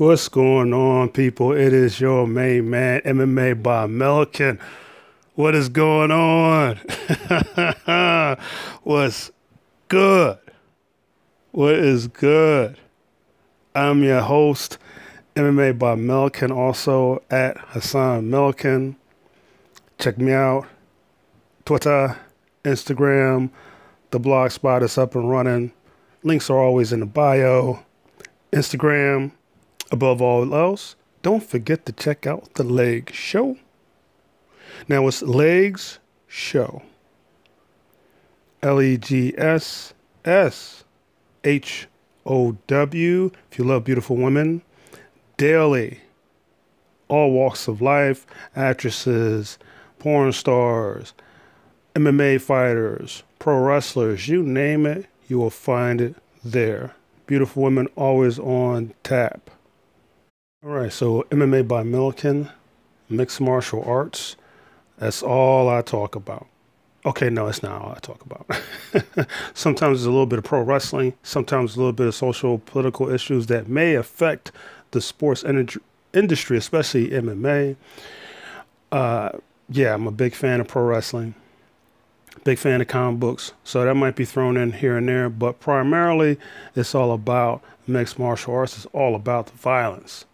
What's going on, people? It is your main man, MMA by Milikin. What is going on? What's good? What is good? I'm your host, MMA by Milikin, also at Hassan Milikin. Check me out. Twitter, Instagram, the blog spot is up and running. Links are always in the bio. Instagram, Above all else, don't forget to check out the Legs Show. Now it's Legs Show. L E G S S H O W. If you love beautiful women, daily, all walks of life, actresses, porn stars, MMA fighters, pro wrestlers, you name it, you will find it there. Beautiful women always on tap. All right, so MMA by Milikin, mixed martial arts. That's all I talk about. Okay, no, it's not all I talk about. sometimes there's a little bit of pro wrestling, sometimes a little bit of social, political issues that may affect the sports industry, especially MMA. Uh, yeah, I'm a big fan of pro wrestling, big fan of comic books, so that might be thrown in here and there, but primarily it's all about mixed martial arts, it's all about the violence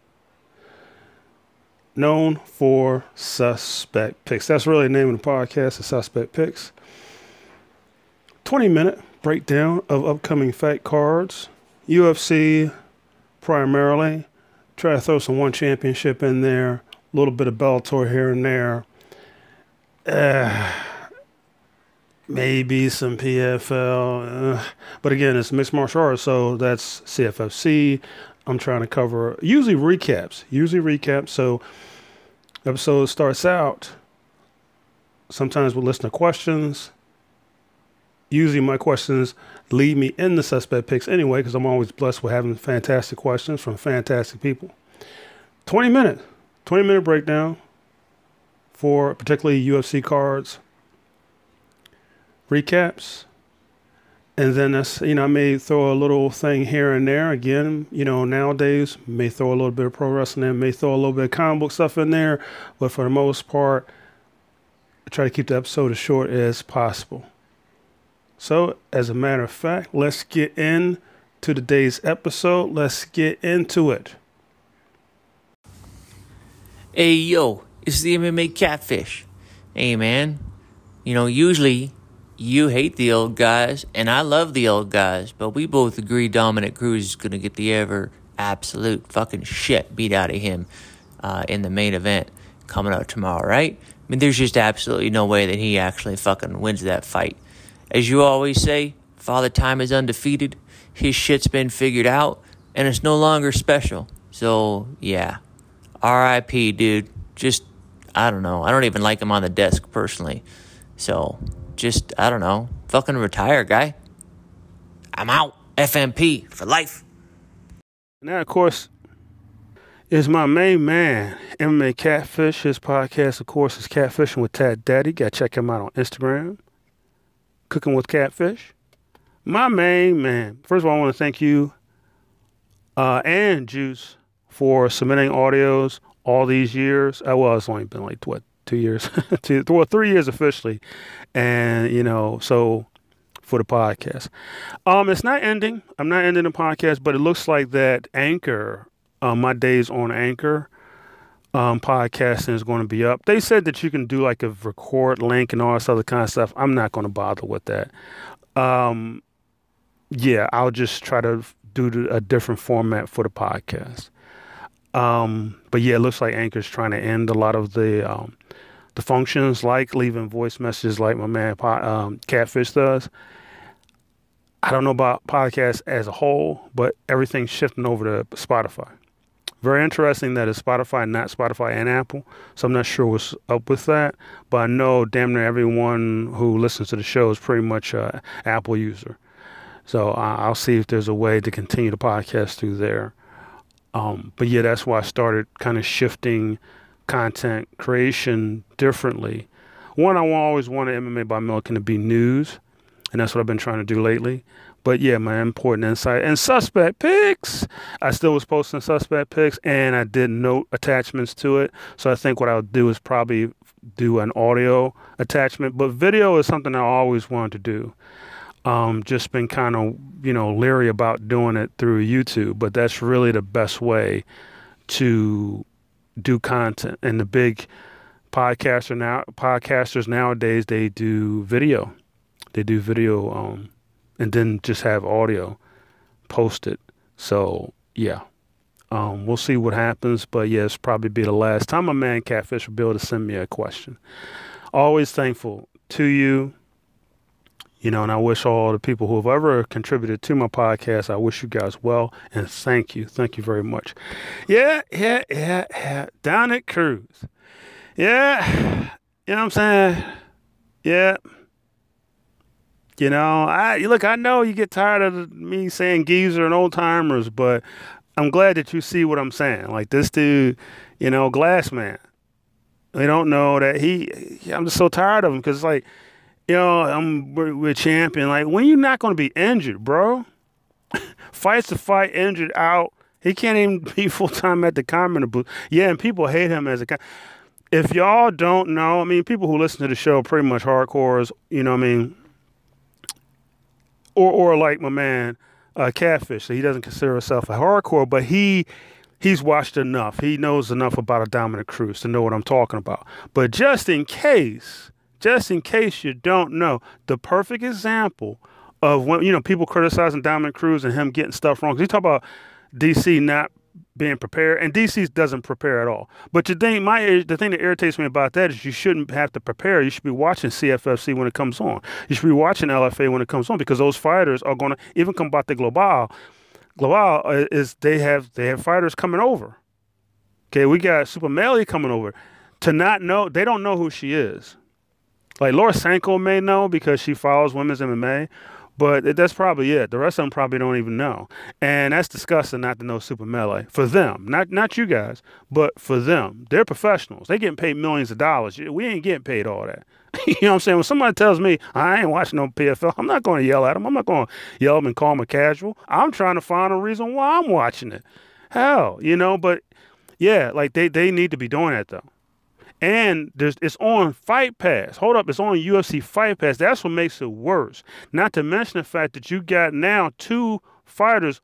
known for Suspect Picks. That's really the name of the podcast, the Suspect Picks. 20 minute breakdown of upcoming fight cards. UFC primarily. Try to throw some one championship in there. A little bit of Bellator here and there. Uh, maybe some PFL. Uh, but again, it's mixed martial arts, so that's CFFC. I'm trying to cover usually recaps, usually recaps. So episode starts out sometimes with listener questions. Usually my questions lead me in the suspect picks anyway, because I'm always blessed with having fantastic questions from fantastic people. 20 minute, 20 minute breakdown for particularly UFC cards, recaps, and then you know I may throw a little thing here and there. Again, you know nowadays may throw a little bit of pro wrestling in, may throw a little bit of comic book stuff in there, but for the most part, I try to keep the episode as short as possible. So, as a matter of fact, let's get in to today's episode. Let's get into it. Hey yo, it's the MMA Catfish. Hey man, you know usually you hate the old guys, and I love the old guys, but we both agree Dominick Cruz is going to get the ever absolute fucking shit beat out of him uh, in the main event coming up tomorrow, right? I mean, there's just absolutely no way that he actually fucking wins that fight. As you always say, Father Time is undefeated, his shit's been figured out, and it's no longer special. So, yeah. RIP, dude. Just, I don't know. I don't even like him on the desk personally. So, just, I don't know, fucking retire, guy. I'm out. FMP for life. Now, of course, is my main man, MMA Catfish. His podcast, of course, is Catfishing with Tad Daddy. Got to check him out on Instagram. Cooking with Catfish. My main man. First of all, I want to thank you uh, and Juice for submitting audios all these years. Uh, well, it's only been like, what, two years, two, well, three years officially, and you know, so for the podcast, um, it's not ending. I'm not ending the podcast, but it looks like that Anchor, um, my days on Anchor, um, podcasting is going to be up. They said that you can do like a record link and all this other kind of stuff. I'm not going to bother with that. Um, yeah, I'll just try to do a different format for the podcast. Um, but yeah, it looks like Anchor's trying to end a lot of the um, the functions, like leaving voice messages, like my man um, Catfish does. I don't know about podcasts as a whole, but everything's shifting over to Spotify. Very interesting that it's Spotify, not Spotify and Apple. So I'm not sure what's up with that, but I know damn near everyone who listens to the show is pretty much an Apple user. So I'll see if there's a way to continue the podcast through there. Um, but yeah, that's why I started kind of shifting content creation differently. One, I always wanted MMA by Milikin to be news, and that's what I've been trying to do lately. But yeah, my important insight and suspect picks. I still was posting suspect picks, and I did note attachments to it. So I think what I'll do is probably do an audio attachment, but video is something I always wanted to do. Um, just been kind of you know leery about doing it through YouTube, but that's really the best way to do content. And the big podcaster now podcasters nowadays they do video, they do video um, and then just have audio posted. So yeah, um, we'll see what happens. But yes, probably be the last time a man catfish will be able to send me a question. Always thankful to you. You know, and I wish all the people who have ever contributed to my podcast, I wish you guys well and thank you. Thank you very much. Yeah, yeah, yeah, yeah. Dominick Cruz. Yeah. You know what I'm saying? Yeah. You know, I look. I know you get tired of me saying geezer and old timers, but I'm glad that you see what I'm saying. Like this dude, you know, glass man. They don't know that he. I'm just so tired of him because it's like, you know, I'm we're, we're champion. Like when you're not to be injured, bro. Fights to fight, injured out. He can't even be full time at the comment booth. Yeah, and people hate him as a. If y'all don't know, I mean, people who listen to the show pretty much hardcores. You know, what I mean or or like my man uh, Catfish. So he doesn't consider himself a hardcore, but he he's watched enough. He knows enough about a Dominick Cruz to know what I'm talking about. But just in case, just in case you don't know, the perfect example of when you know people criticizing Dominick Cruz and him getting stuff wrong. He talk about DC not being prepared, and DC doesn't prepare at all. But the thing, my the thing that irritates me about that is you shouldn't have to prepare. You should be watching CFFC when it comes on. You should be watching LFA when it comes on because those fighters are going to even Combate the Global. Global uh, is they have they have fighters coming over. Okay, we got Super Melly coming over. To not know, they don't know who she is. Like Laura Sanko may know because she follows women's MMA, but that's probably it. The rest of them probably don't even know, and that's disgusting not to know Super Melee for them, not not you guys, but for them. They're professionals. They getting paid millions of dollars. We ain't getting paid all that. you know what I'm saying? When somebody tells me I ain't watching no PFL, I'm not going to yell at them. I'm not going to yell at them and call them a casual. I'm trying to find a reason why I'm watching it. Hell, you know, but yeah, like they they need to be doing that though and it's on Fight Pass. Hold up, it's on UFC Fight Pass. That's what makes it worse. Not to mention the fact that you got now two fighters,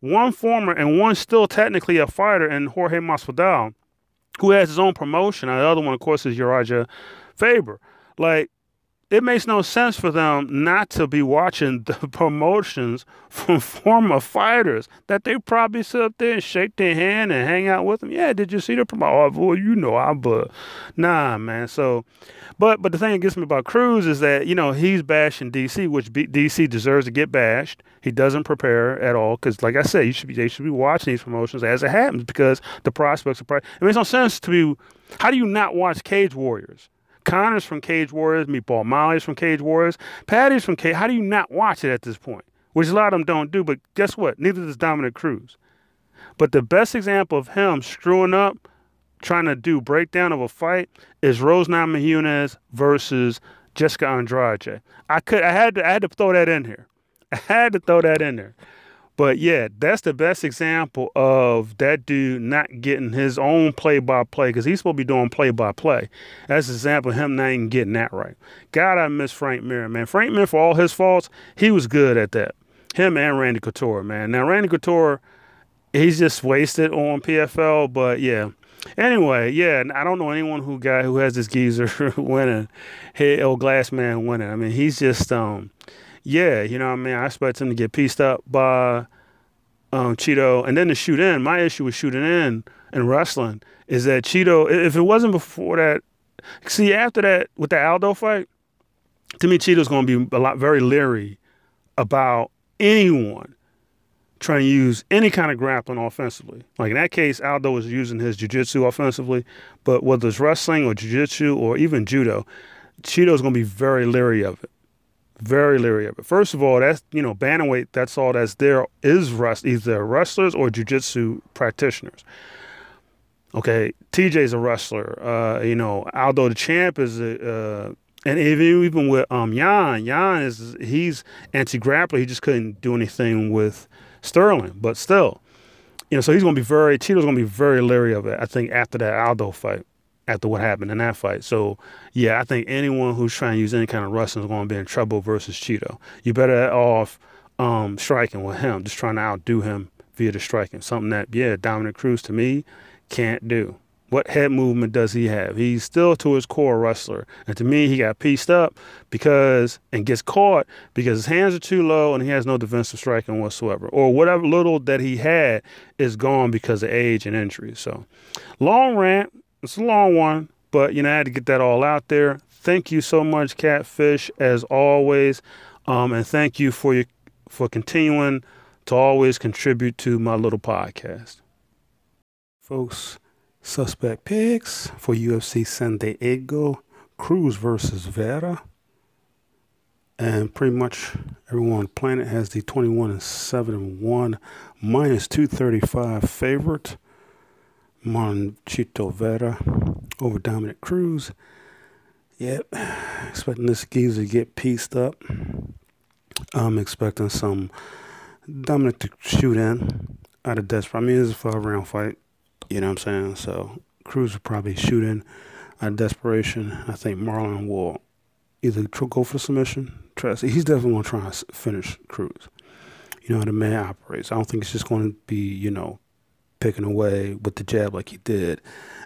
one former and one still technically a fighter, and Jorge Masvidal, who has his own promotion. And the other one, of course, is Urijah Faber. Like it makes no sense for them not to be watching the promotions from former fighters that they probably sit up there and shake their hand and hang out with them. Yeah, did you see the promotion? Oh, well, you know, I but nah, man. So, but but the thing that gets me about Cruz is that you know he's bashing DC, which B- DC deserves to get bashed. He doesn't prepare at all because, like I said, you should be they should be watching these promotions as it happens because the prospects are. Probably, it makes no sense to be. How do you not watch Cage Warriors? Connor's from Cage Warriors, Meatball Molly's from Cage Warriors, Paddy's from Cage. How do you not watch it at this point? Which a lot of them don't do, but guess what? Neither does Dominick Cruz. But the best example of him screwing up, trying to do breakdown of a fight, is Rose Namajunas versus Jessica Andrade. I could, I had to, I had to throw that in here. I had to throw that in there. But yeah, that's the best example of that dude not getting his own play by play because he's supposed to be doing play by play. That's an example of him not even getting that right. God, I miss Frank Mir, man. Frank Mir, for all his faults, he was good at that. Him and Randy Couture, man. Now, Randy Couture, he's just wasted on PFL, but yeah. Anyway, yeah, I don't know anyone who got who has this geezer winning, hey, old glass man winning. I mean, he's just um yeah, you know what I mean? I expect him to get pieced up by um, Chito. And then to shoot in, my issue with shooting in and wrestling is that Chito, if it wasn't before that, see, after that, with the Aldo fight, to me, Chito's going to be a lot very leery about anyone trying to use any kind of grappling offensively. Like in that case, Aldo was using his jiu-jitsu offensively, but whether it's wrestling or jiu-jitsu or even judo, Chito's going to be very leery of it Very leery of it. First of all, that's you know bantamweight. That's all that's there is rust either wrestlers or jujitsu practitioners. Okay, TJ's a wrestler. Uh, you know, Aldo the champ is a, uh, and even even with um Yan, Yan is he's anti grappler. He just couldn't do anything with Sterling, but still, you know, so he's going to be very Chito's going to be very leery of it. I think after that Aldo fight, after what happened in that fight. So yeah, I think anyone who's trying to use any kind of wrestling is going to be in trouble versus Chito. You better off um, striking with him, just trying to outdo him via the striking. Something that yeah, Dominick Cruz to me can't do. What head movement does he have? He's still to his core a wrestler. And to me, he got pieced up because and gets caught because his hands are too low and he has no defensive striking whatsoever. Or whatever little that he had is gone because of age and injury. So long rant. It's a long one, but you know, I had to get that all out there. Thank you so much, Catfish, as always. Um, and thank you for your for continuing to always contribute to my little podcast. Folks, suspect picks for UFC San Diego, Cruz versus Vera. And pretty much everyone on the planet has the 21 and 7 and 1 minus 235 favorite. Chito Vera over Dominick Cruz. Yep, expecting this geezer to get pieced up. I'm expecting some Dominick to shoot in out of desperate. I mean, it's a five round fight. You know what I'm saying? So Cruz will probably shoot in out of desperation. I think Marlon will either go for the submission. Trust he's definitely going to try and finish Cruz. You know how the man operates. I don't think it's just going to be you know picking away with the jab like he did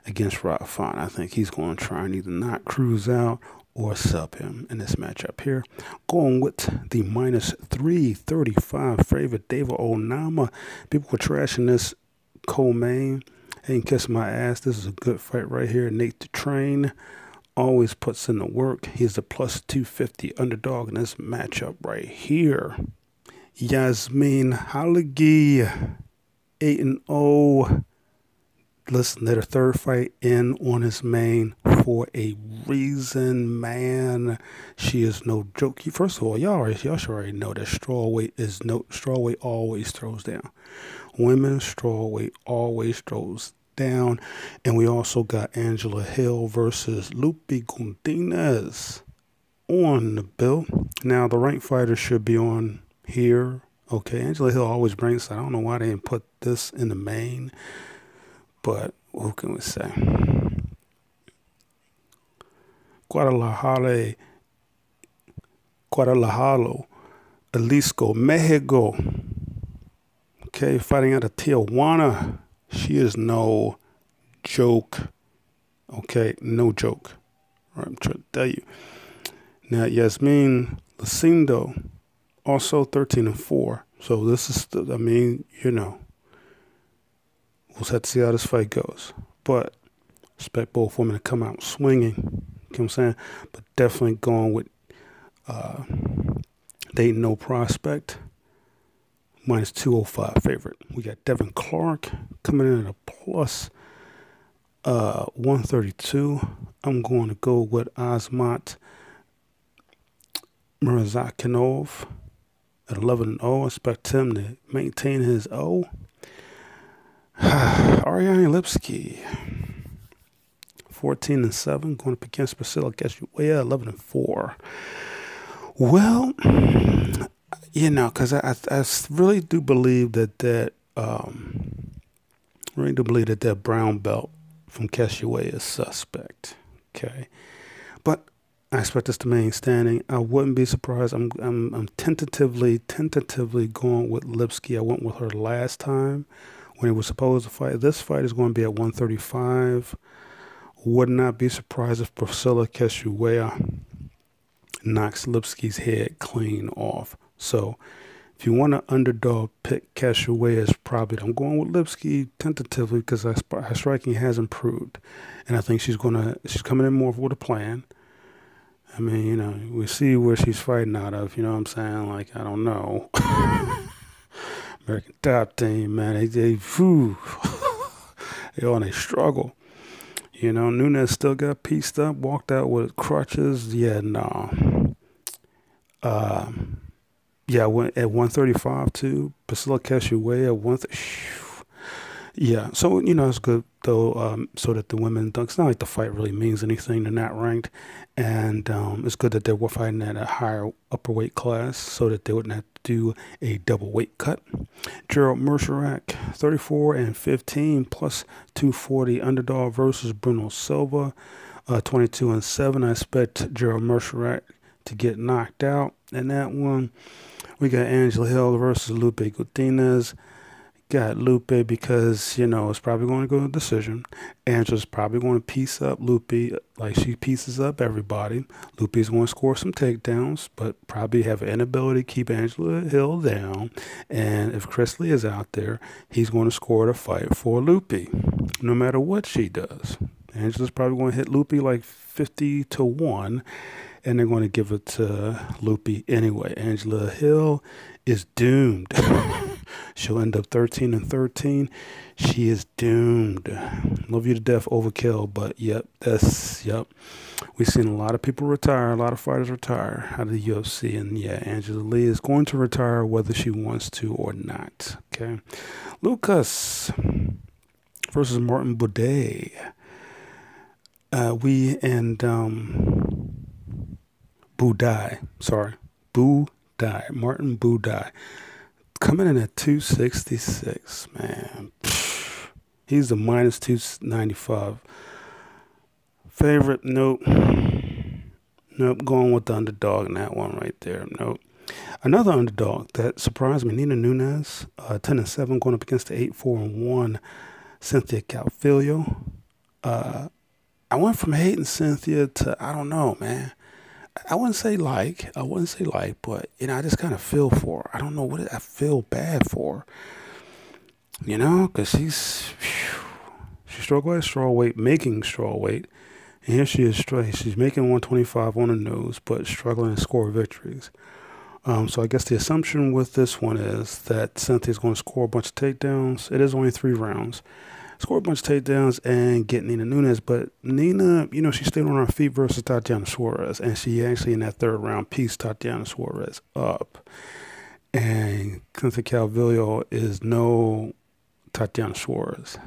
against Rob Font. I think he's going to try and either knock Cruz out or sub him in this matchup here. Going with the minus 335 favorite David Onama. People were trashing this co-main ain't kiss my ass. This is a good fight right here. Nate the Train always puts in the work. He's the plus 250 underdog in this matchup right here. Yasmin Jauregui, 8 and 0. Listen, their third fight in on his main for a reason, man. She is no joke. First of all, y'all y'all should already know that strawweight is no strawweight always throws down. Women's strawweight always throws down. And we also got Angela Hill versus Lupe Godinez on the bill. Now, the ranked fighter should be on here. Okay, Angela Hill always brings, I don't know why they didn't put this in the main, but who can we say? Guadalajara, Guadalajara, Jalisco, Mexico. Okay, fighting out of Tijuana. She is no joke. Okay, no joke. Right, I'm trying to tell you. Now, Iasmin Lucindo, also 13 and 4. So this is, the, I mean, you know, we'll have to see how this fight goes. But expect both women to come out swinging. You know what I'm saying? But definitely going with uh, they no prospect minus 205 favorite. We got Devin Clark coming in at a plus, uh, 132. I'm going to go with Azamat Murzakanov at 11 0. Expect him to maintain his O. Ariane Lipski, 14 and 7, going up against Priscilla Cachoeira, 11 and 4. Well, you know, because I, I really do believe that that um, really do believe that that brown belt from Cachoeira is suspect. Okay, but I expect this to remain standing. I wouldn't be surprised. I'm I'm I'm tentatively tentatively going with Lipski. I went with her last time when it was supposed to fight. This fight is going to be at 135. Would not be surprised if Priscilla Cachoeira knocks Lipski's head clean off. So if you want an underdog pick, Cachoeira is probably. I'm going with Lipski tentatively because her striking has improved, and I think she's gonna. She's coming in more with a plan. I mean, you know, we see where she's fighting out of. You know what I'm saying? Like, I don't know. American Top Team, man, they, they, whew, they on a struggle. You know, Nunes still got pieced up, walked out with crutches. Yeah, no. Um, yeah, went at 135 too. Priscilla Cachoeira at one. Yeah, so you know it's good though, um, so that the women. It's not like the fight really means anything. They're not ranked, and um, it's good that they're fighting at a higher upper weight class, so that they wouldn't have to do a double weight cut. Gerald Meerschaert, 34 and 15 plus 240 underdog versus Bruno Silva, uh, 22 and 7. I expect Gerald Meerschaert to get knocked out in that one. We got Angela Hill versus Lupe Godinez got Lupe because, you know, it's probably going to go to decision. Angela's probably going to piece up Lupe like she pieces up everybody. Lupe's going to score some takedowns, but probably have an inability to keep Angela Hill down. And if Chris Lee is out there, he's going to score the fight for Lupe, no matter what she does. Angela's probably going to hit Lupe like 50 to 1 and they're going to give it to Lupe anyway. Angela Hill is doomed. She'll end up 13 and 13. She is doomed. Love you to death, overkill. But yep, that's yep. We've seen a lot of people retire, a lot of fighters retire out of the UFC, and yeah, Angela Lee is going to retire whether she wants to or not. Okay, Lucas versus Martin Buday. Uh, we and um, Buday, sorry, Buday, Martin Buday coming in at 266, man. He's a minus 295. Favorite, nope. Nope, going with the underdog in that one right there. Nope. Another underdog that surprised me, Nina Nunes, uh, 10 and 7, going up against the 8 4 and 1, Cynthia Calvillo. Uh, I went from hating Cynthia to, I don't know, man. I wouldn't say like, I wouldn't say like, but you know, I just kind of feel for her. I don't know what I feel bad for. You know, because she's she struggled at straw weight, making straw weight, and here she is. She's making 125 on the nose, but struggling to score victories. Um, so I guess the assumption with this one is that Cynthia's going to score a bunch of takedowns. It is only three rounds score a bunch of takedowns and get Nina Nunes. But Nina, you know, she stayed on her feet versus Tatiana Suarez, and she actually in that third round pieced Tatiana Suarez up. And Cynthia Calvillo is no Tatiana Suarez.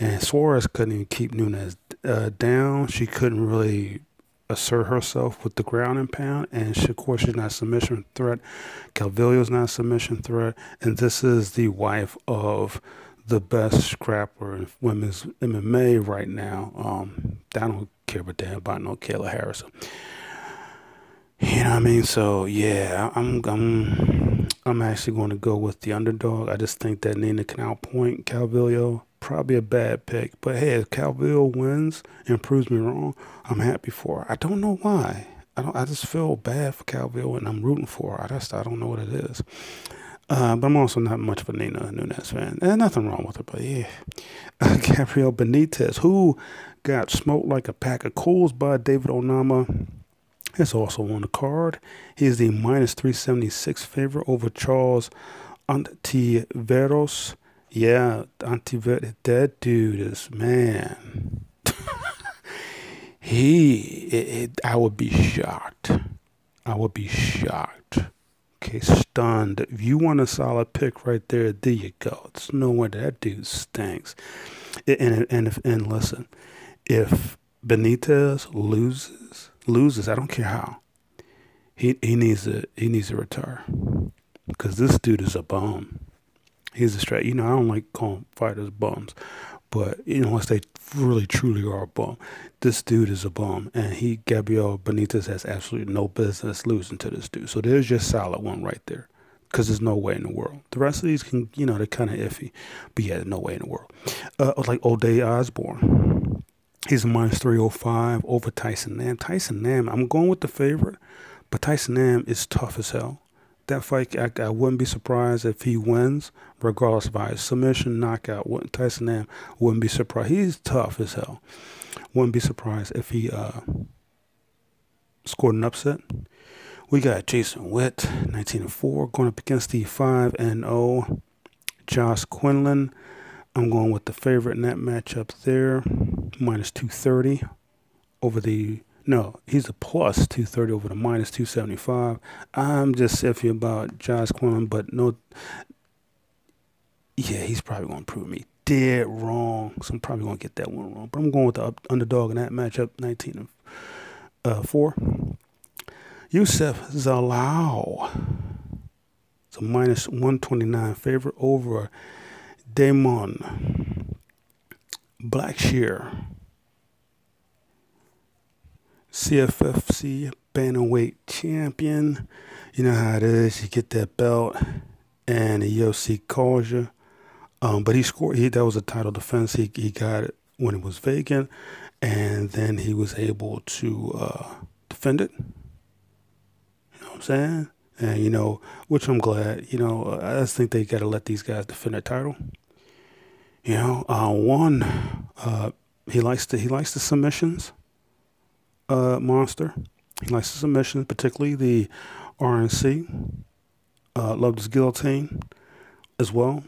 And Suarez couldn't even keep Nunes uh, down. She couldn't really assert herself with the ground and pound. And she, of course, she's not a submission threat. Calvillo's not a submission threat. And this is the wife of the best scrapper in women's MMA right now. Um, I don't care a damn about no Kayla Harrison. You know what I mean? So yeah, I'm I'm I'm actually going to go with the underdog. I just think that Nina can outpoint Calvillo. Probably a bad pick, but hey, if Calvillo wins and proves me wrong, I'm happy for her. I don't know why. I don't. I just feel bad for Calvillo, and I'm rooting for her. I just I don't know what it is. Uh, but I'm also not much of a Nina Nunes fan. And nothing wrong with her, but yeah. Gabriel Benitez, who got smoked like a pack of coals by David Onama, is also on the card. He is the minus 376 favorite over Charles Ontiveros. Yeah, Ontiveros, that dude is, man. he, it, it, I would be shocked. I would be shocked Okay, stunned. If you want a solid pick right there, there you go. It's no wonder that dude stinks. And and if, and listen, if Benitez loses, loses, I don't care how. He he needs to he needs to retire because this dude is a bum. He's a straight. You know, I don't like calling fighters bums, but you know, unless they really truly are a bum, this dude is a bum, and he Gabriel Benitez has absolutely no business losing to this dude. So there's your solid one right there, because there's no way in the world. The rest of these can, you know, they're kind of iffy, but yeah, no way in the world. Uh, like Ode Osbourne, he's a minus three hundred oh five over Tyson Nam. Tyson Nam, I'm going with the favorite, but Tyson Nam is tough as hell that fight, I, I, wouldn't be surprised if he wins, regardless of his submission, knockout. Tyson Nam wouldn't be surprised. He's tough as hell. Wouldn't be surprised if he uh, scored an upset. We got Jason Witt, 19 and 4, going up against the 5 and 0 Josh Quinlan. I'm going with the favorite in that matchup there, minus 230 over the No, he's a plus 230 over the minus 275. I'm just iffy about Josh Quinlan, but no. Yeah, he's probably going to prove me dead wrong. So I'm probably going to get that one wrong. But I'm going with the underdog in that matchup, 19 and uh, 4. Youssef Zalal. It's a minus 129 favorite over Damon Blackshear. CFFC bantamweight champion. You know how it is. You get that belt, and the UFC calls you. Um, but he scored. He that was a title defense. He he got it when it was vacant, and then he was able to uh, defend it. You know what I'm saying? And you know, which I'm glad. You know, I just think they got to let these guys defend their title. You know, uh, one, uh, he likes the he likes the submissions uh, monster. He likes the submissions, particularly the RNC. Uh, loved his guillotine as well.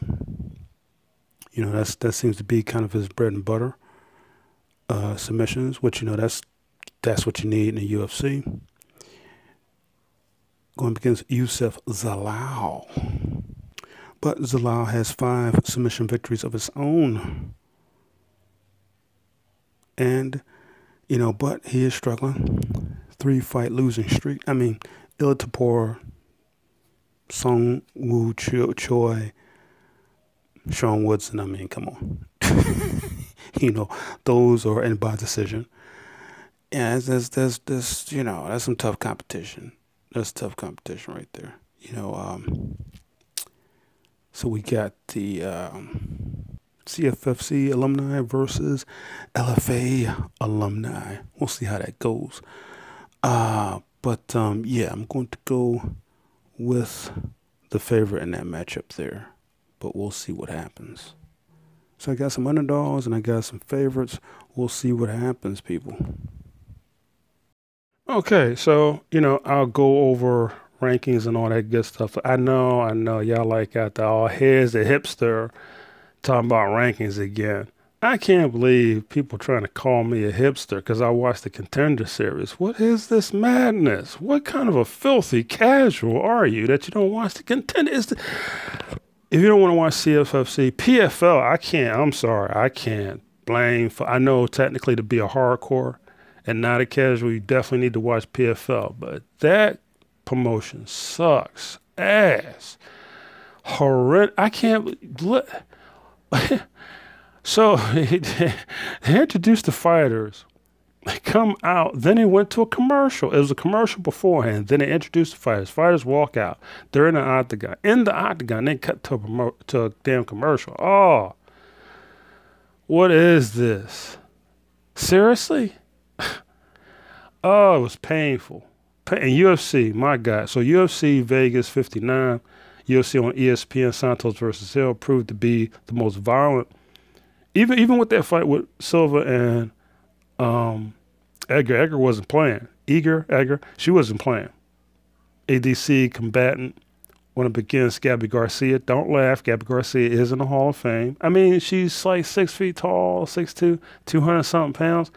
You know, that's that seems to be kind of his bread and butter. Uh, submissions, which you know that's that's what you need in the UFC. Going against Youssef Zalal. But Zalal has five submission victories of his own. And you know, but he is struggling. Three fight losing streak. I mean, Ilia Seung Woo Choi, Sean Woodson. I mean, come on. you know, those are in by decision. Yeah, there's, there's, there's, you know, that's some tough competition. That's tough competition right there. You know, um, so we got the um, CFFC alumni versus LFA alumni. We'll see how that goes. Uh, but um, yeah, I'm going to go with the favorite in that matchup there. But we'll see what happens. So I got some underdogs and I got some favorites. We'll see what happens, people. Okay, so you know I'll go over rankings and all that good stuff. I know, I know, y'all like got the all here's the hipster talking about rankings again. I can't believe people trying to call me a hipster because I watched the contender series. What is this madness? What kind of a filthy casual are you that you don't watch the contender? Is the, if you don't want to watch CFFC, PFL, I can't. I'm sorry, I can't blame. For, I know technically to be a hardcore and not a casual, you definitely need to watch PFL, but that promotion sucks ass. Horrendous. I can't. Look, so they introduced the fighters. They come out, then they went to a commercial. It was a commercial beforehand. Then they introduced the fighters. Fighters walk out. They're in the octagon. In the octagon, they cut to a, to a damn commercial. Oh, what is this? Seriously? oh, it was painful. And UFC, my God. So UFC Vegas 59 UFC on ESPN Santos versus Hill proved to be the most violent. Even even with that fight with Silva and um, Egger, Egger wasn't playing. Eager, Egger, she wasn't playing. ADCC combatant when up against Gabby Garcia. Don't laugh. Gabby Garcia is in the Hall of Fame. I mean, she's like six feet tall, 6'2", 200 something pounds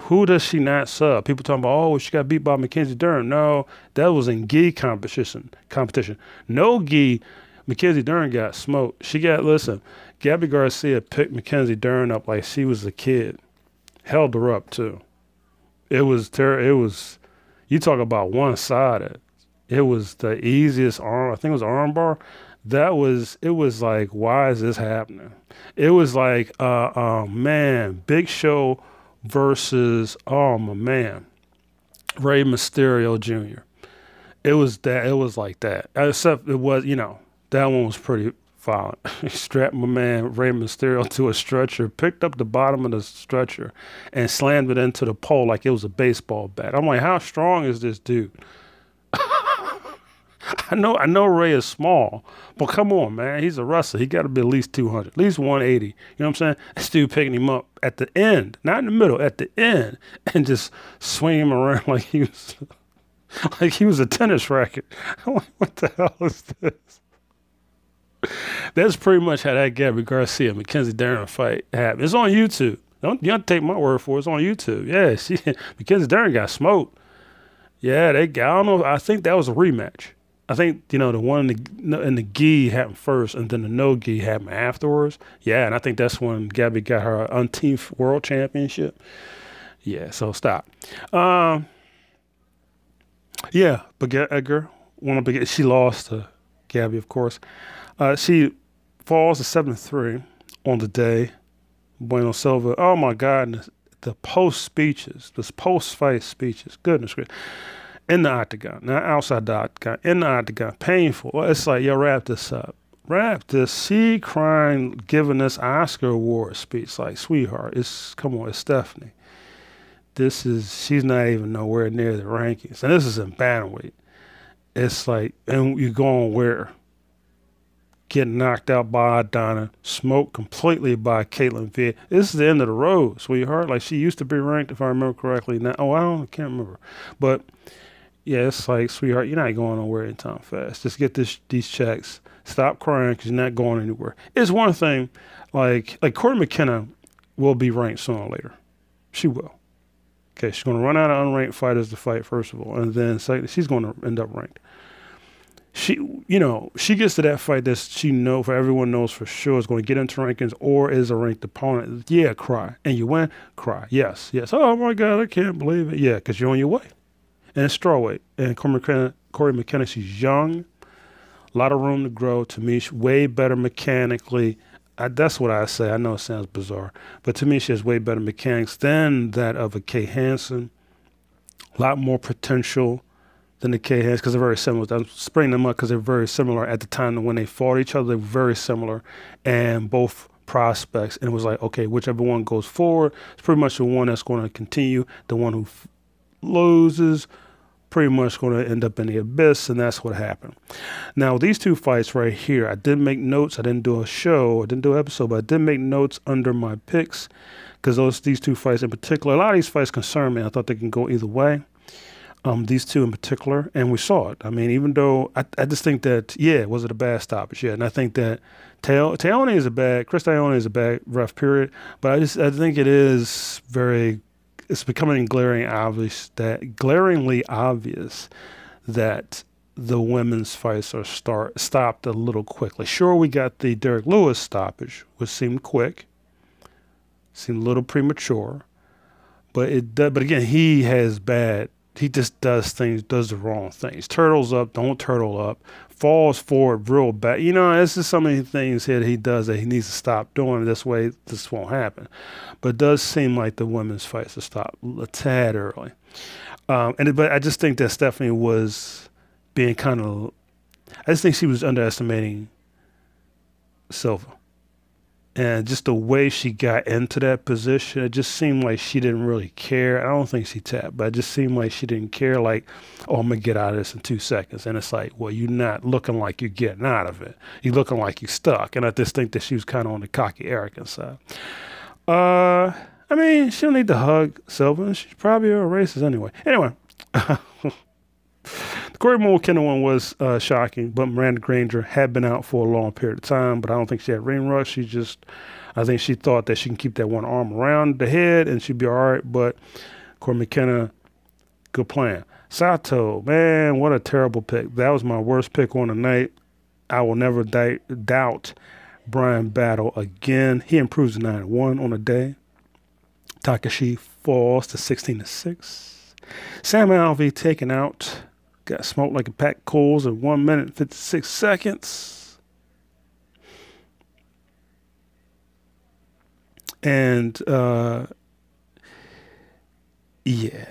who does she not sub? People talking about, oh, she got beat by Mackenzie Dern. No, that was in gi competition. Competition. No gi. Mackenzie Dern got smoked. She got listen. Gabby Garcia picked Mackenzie Dern up like she was a kid. Held her up too. It was ter- It was. You talk about one sided. It was the easiest arm. I think it was armbar. That was. It was like, why is this happening? It was like, uh, uh man, Big Show versus oh my man, Rey Mysterio Jr. It was that it was like that. Except it was you know that one was pretty violent. he strapped my man Rey Mysterio to a stretcher, picked up the bottom of the stretcher, and slammed it into the pole like it was a baseball bat. I'm like, how strong is this dude? I know I know Rey is small, but come on, man. He's a wrestler. He got to be at least 200, at least 180. You know what I'm saying? This dude picking him up at the end, not in the middle, at the end, and just swing him around like he was like he was a tennis racket. I'm like, what the hell is this? That's pretty much how that Gabby Garcia Mackenzie Dern fight happened. It's on YouTube. Don't you don't take my word for it. It's on YouTube. Yeah, she Mackenzie Dern got smoked. Yeah, they. I don't know. I think that was a rematch. I think you know the one in the, in the gi happened first, and then the no gi happened afterwards. Yeah, and I think that's when Gabby got her umpteenth world championship. Yeah, so stop. Um, yeah, Baguette Egger, one of Baguette, she lost to Gabby, of course. Uh, she falls to seven three on the day. Bueno Silva. Oh my God, the, the post speeches, the post fight speeches. Goodness gracious in the octagon, not outside the octagon, in the octagon, painful. It's like, yo, wrap this up. Wrap this. She crying, giving this Oscar award speech, like, sweetheart, it's, come on, it's Stephanie. This is, she's not even nowhere near the rankings. And this is in bantamweight. It's like, and you're going where? Getting knocked out by Donna, smoked completely by Caitlin Viet. This is the end of the road, sweetheart. Like she used to be ranked, if I remember correctly. Now, oh, I don't, I can't remember, but yeah, it's like, sweetheart, you're not going nowhere anytime fast. Just get this these checks. Stop crying because you're not going anywhere. It's one thing, like like Cory McKenna will be ranked sooner or later. She will. Okay, she's going to run out of unranked fighters to fight first of all, and then she's going to end up ranked. She, you know, she gets to that fight that she know for everyone knows for sure is going to get into rankings or is a ranked opponent. Yeah, cry, and you win, cry. Yes, yes. Oh my God, I can't believe it. Yeah, because you're on your way and strawweight. And Cory McKenna, Cory McKenna, she's young, a lot of room to grow. To me, she's way better mechanically. I, that's what I say. I know it sounds bizarre, but to me, she has way better mechanics than that of a Kay Hansen. A lot more potential than the Kay Hansen because they're very similar. I'm spraying them up because they're very similar at the time when they fought each other. They're very similar, and both prospects. And it was like, okay, whichever one goes forward, it's pretty much the one that's going to continue. The one who loses pretty much going to end up in the abyss, and that's what happened. Now, these two fights right here, I didn't make notes. I didn't do a show. I didn't do an episode, but I did make notes under my picks because those these two fights in particular, a lot of these fights concern me. I thought they can go either way. Um, these two in particular, and we saw it. I mean, even though I, I just think that, yeah, was it a bad stoppage? Yeah, and I think that Teone is a bad, Chris Teone is a bad rough period, but I just I think it is very it's becoming glaring obvious that glaringly obvious that the women's fights are start stopped a little quickly. Sure, we got the Derrick Lewis stoppage, which seemed quick, seemed a little premature, but it but again he has bad. He just does things, does the wrong things. Turtles up, don't turtle up falls forward real bad. You know, this is some of the things here that he does that he needs to stop doing. This way, this won't happen. But it does seem like the women's fights to stop a tad early. Um, and but I just think that Stephanie was being kind of. I just think she was underestimating Silva and just the way she got into that position, it just seemed like she didn't really care. I don't think she tapped, but it just seemed like she didn't care. Like, oh, I'm gonna get out of this in two seconds, and it's like, well, you're not looking like you're getting out of it. You're looking like you're stuck. And I just think that she was kind of on the cocky, arrogant side. Uh, I mean, she don't need to hug Sylvan. She's probably a racist anyway. Anyway. The Cory McKenna one was uh, shocking, but Miranda Granger had been out for a long period of time, but I don't think she had ring rust. She just, I think she thought that she can keep that one arm around the head and she'd be all right, but Cory McKenna, good plan. Sato, man, what a terrible pick. That was my worst pick on the night. I will never di- doubt Bryan Battle again. He improves to 9 1 on the day. Takashi falls to 16 to 6. Sam Alvey taken out Got smoked like a pack of coals in one minute and 56 seconds. And, uh, yeah,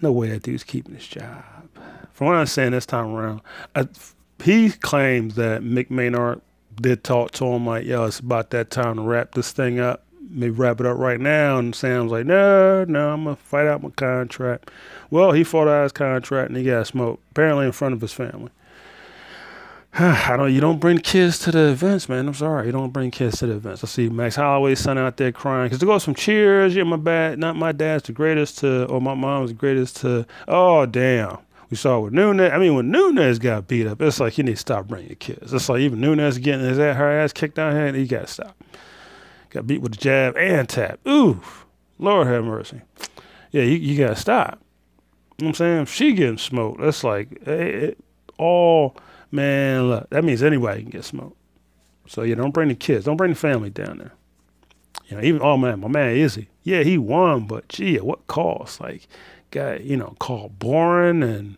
no way that dude's keeping his job. From what I'm saying this time around, I, he claims that Mick Maynard did talk to him like, yo, it's about that time to wrap this thing up maybe wrap it up right now. And Sam's like, no, no, I'm gonna fight out my contract. Well, he fought out his contract and he got smoked, apparently in front of his family. I don't. You don't bring kids to the events, man. I'm sorry. You don't bring kids to the events. I see Max Holloway's son out there crying because there goes some cheers. Yeah, my bad. Not my dad's the greatest to, or my mom's the greatest to. Oh damn. We saw with Nunes. I mean, when Nunes got beat up, it's like you need to stop bringing kids. It's like even Nunes getting his her ass kicked out here, he got to stop got beat with a jab and tap. Oof, Lord have mercy. Yeah, you, you gotta stop. You know what I'm saying? If she getting smoked, that's like it, it, all man. Look, that means anybody can get smoked. So yeah, don't bring the kids, don't bring the family down there. You know, even oh man, my man Izzy, yeah, he won, but gee, at what cost? Like, got you know, called boring and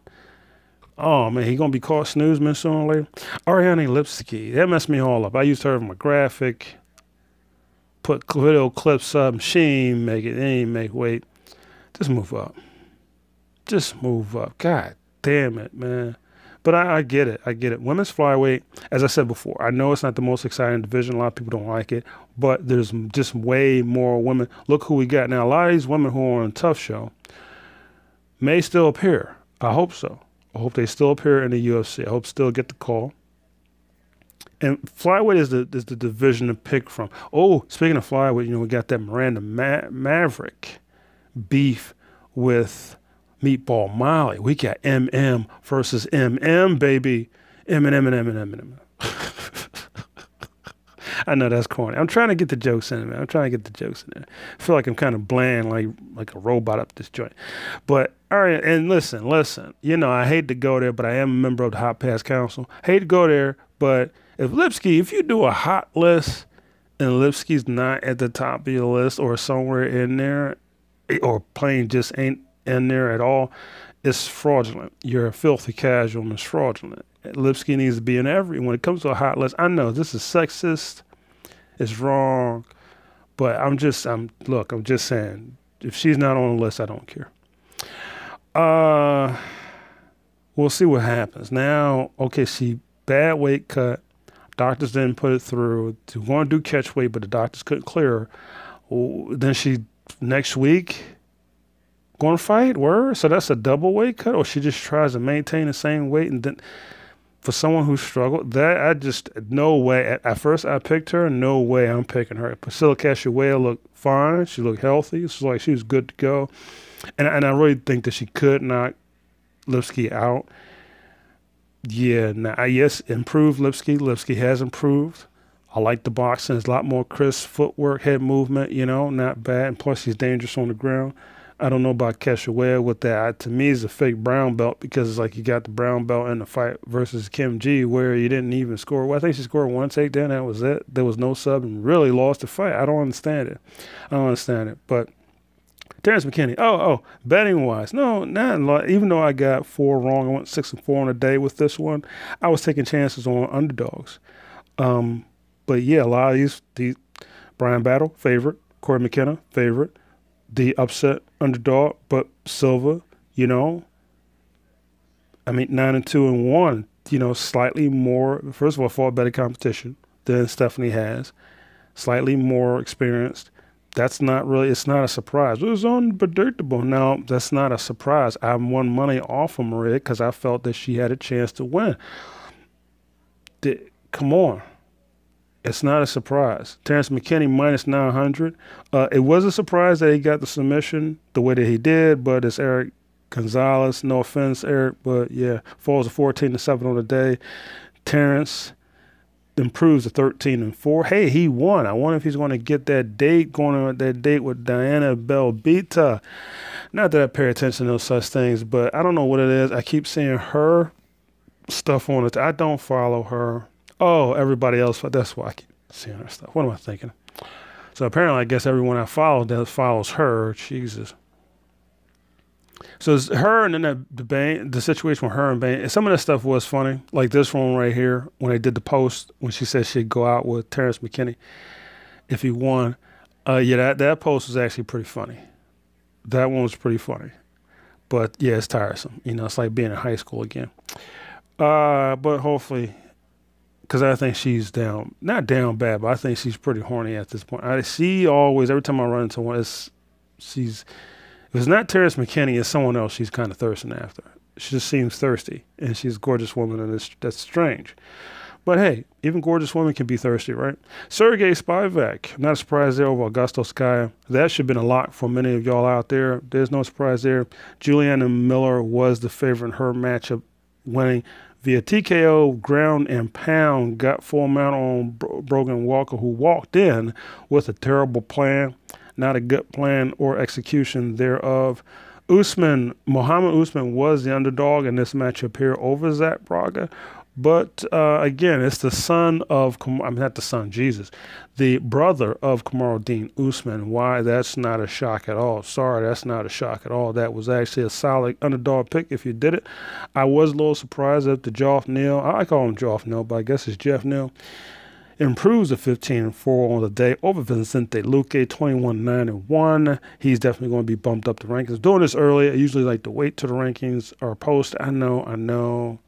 oh man, he gonna be called snoozman sooner or later. Ariane Lipski, that messed me all up. I used her in my graphic, put video clips up. She ain't make it, ain't make weight. Just move up. Just move up. God damn it, man. But I, I, get it. I get it. Women's flyweight, as I said before, I know it's not the most exciting division. A lot of people don't like it, but there's just way more women. Look who we got now. A lot of these women who are on Tough Show may still appear. I hope so. I hope they still appear in the UFC. I hope still get the call. And flyweight is the is the division to pick from. Oh, speaking of flyweight, you know we got that Miranda Ma- Maverick beef with Meatball Molly. We got MM versus MM, baby. M and M and M and M and M. I know that's corny. I'm trying to get the jokes in, man. I'm trying to get the jokes in there. I feel like I'm kind of bland, like like a robot up this joint. But all right, and listen, listen. You know, I hate to go there, but I am a member of the Hot Pass Council. Hate to go there, but if Lipski, if you do a hot list and Lipski's not at the top of your list or somewhere in there, or plain just ain't in there at all, it's fraudulent. You're a filthy casual and it's fraudulent. Lipski needs to be in every. When it comes to a hot list, I know this is sexist, it's wrong, but I'm just, I'm look, I'm just saying, if she's not on the list, I don't care. Uh, we'll see what happens. Now, okay, she bad weight cut. Doctors didn't put it through. To want to do catch weight, but the doctors couldn't clear her. Then she next week going to fight. Word. So that's a double weight cut, or she just tries to maintain the same weight and then. For someone who struggled, that I just no way. At, at first, I picked her. No way, I'm picking her. Priscilla Cachoeira looked fine. She looked healthy. It's like she was good to go, and and I really think that she could knock Lipski out. Yeah, now I yes, improved Lipski. Lipski has improved. I like the boxing. It's a lot more crisp footwork, head movement. You know, not bad. And plus, he's dangerous on the ground. I don't know about Cachoeira with that. To me, it's a fake brown belt because it's like you got the brown belt in the fight versus Kim G, where you didn't even score. Well, I think she scored one takedown. That was it. There was no sub and really lost the fight. I don't understand it. I don't understand it. But Terrance McKinney. Oh, oh, betting wise, no, not even though I got four wrong, I went six and four on a day with this one. I was taking chances on underdogs. Um, but yeah, a lot of these, the Bryan Battle favorite, Cory McKenna favorite, the upset underdog, but Silva, you know, I mean, nine and two and one, you know, slightly more, first of all, fought better competition than Stephanie has, slightly more experienced. That's not really, it's not a surprise. It was unpredictable. Now, that's not a surprise. I won money off of Maria because I felt that she had a chance to win. Come on. It's not a surprise. Terrance McKinney minus 900. Uh, it was a surprise that he got the submission the way that he did, but it's Eric Gonzalez. No offense, Eric, but yeah, falls to 14 to 7 on the day. Terrance improves to 13 and 4. Hey, he won. I wonder if he's going to get that date going on that date with Diana Belbita. Not that I pay attention to those such things, but I don't know what it is. I keep seeing her stuff on it. I don't follow her. Oh, everybody else. That's why I keep seeing her stuff. What am I thinking? So apparently, I guess everyone I follow that follows her. Jesus. So it's her and then the, the the situation with her and band. Some of that stuff was funny, like this one right here when they did the post when she said she'd go out with Terrance McKinney if he won. Uh, yeah, that that post was actually pretty funny. That one was pretty funny, but yeah, it's tiresome. You know, it's like being in high school again. Uh, but hopefully because I think she's down, not down bad, but I think she's pretty horny at this point. I see always every time I run into one, it's she's if it's not Terrance McKinney, it's someone else she's kind of thirsting after. She just seems thirsty, and she's a gorgeous woman, and that's strange. But hey, even gorgeous women can be thirsty, right? Sergey Spivak, not a surprise there over Augusto Sakai. That should have been a lock for many of y'all out there. There's no surprise there. Juliana Miller was the favorite in her matchup, winning via TKO ground and pound got full mount on Bro- Brogan Walker, who walked in with a terrible plan, not a good plan or execution thereof. Usman, Muhammad Usman was the underdog in this matchup here over Zac Pauga. But uh, again, it's the son of, I'm not the son, Jesus, the brother of Kamaruddin Usman. Why? That's not a shock at all. Sorry, that's not a shock at all. That was actually a solid underdog pick if you did it. I was a little surprised at the Joff Neal. I call him Joff Neal, but I guess it's Geoff Neal. Improves to 15 and 4 on the day over Vicente Luque, 21 9 and 1. He's definitely going to be bumped up the rankings. Doing this early, I usually like to wait till the rankings are posted. I know, I know.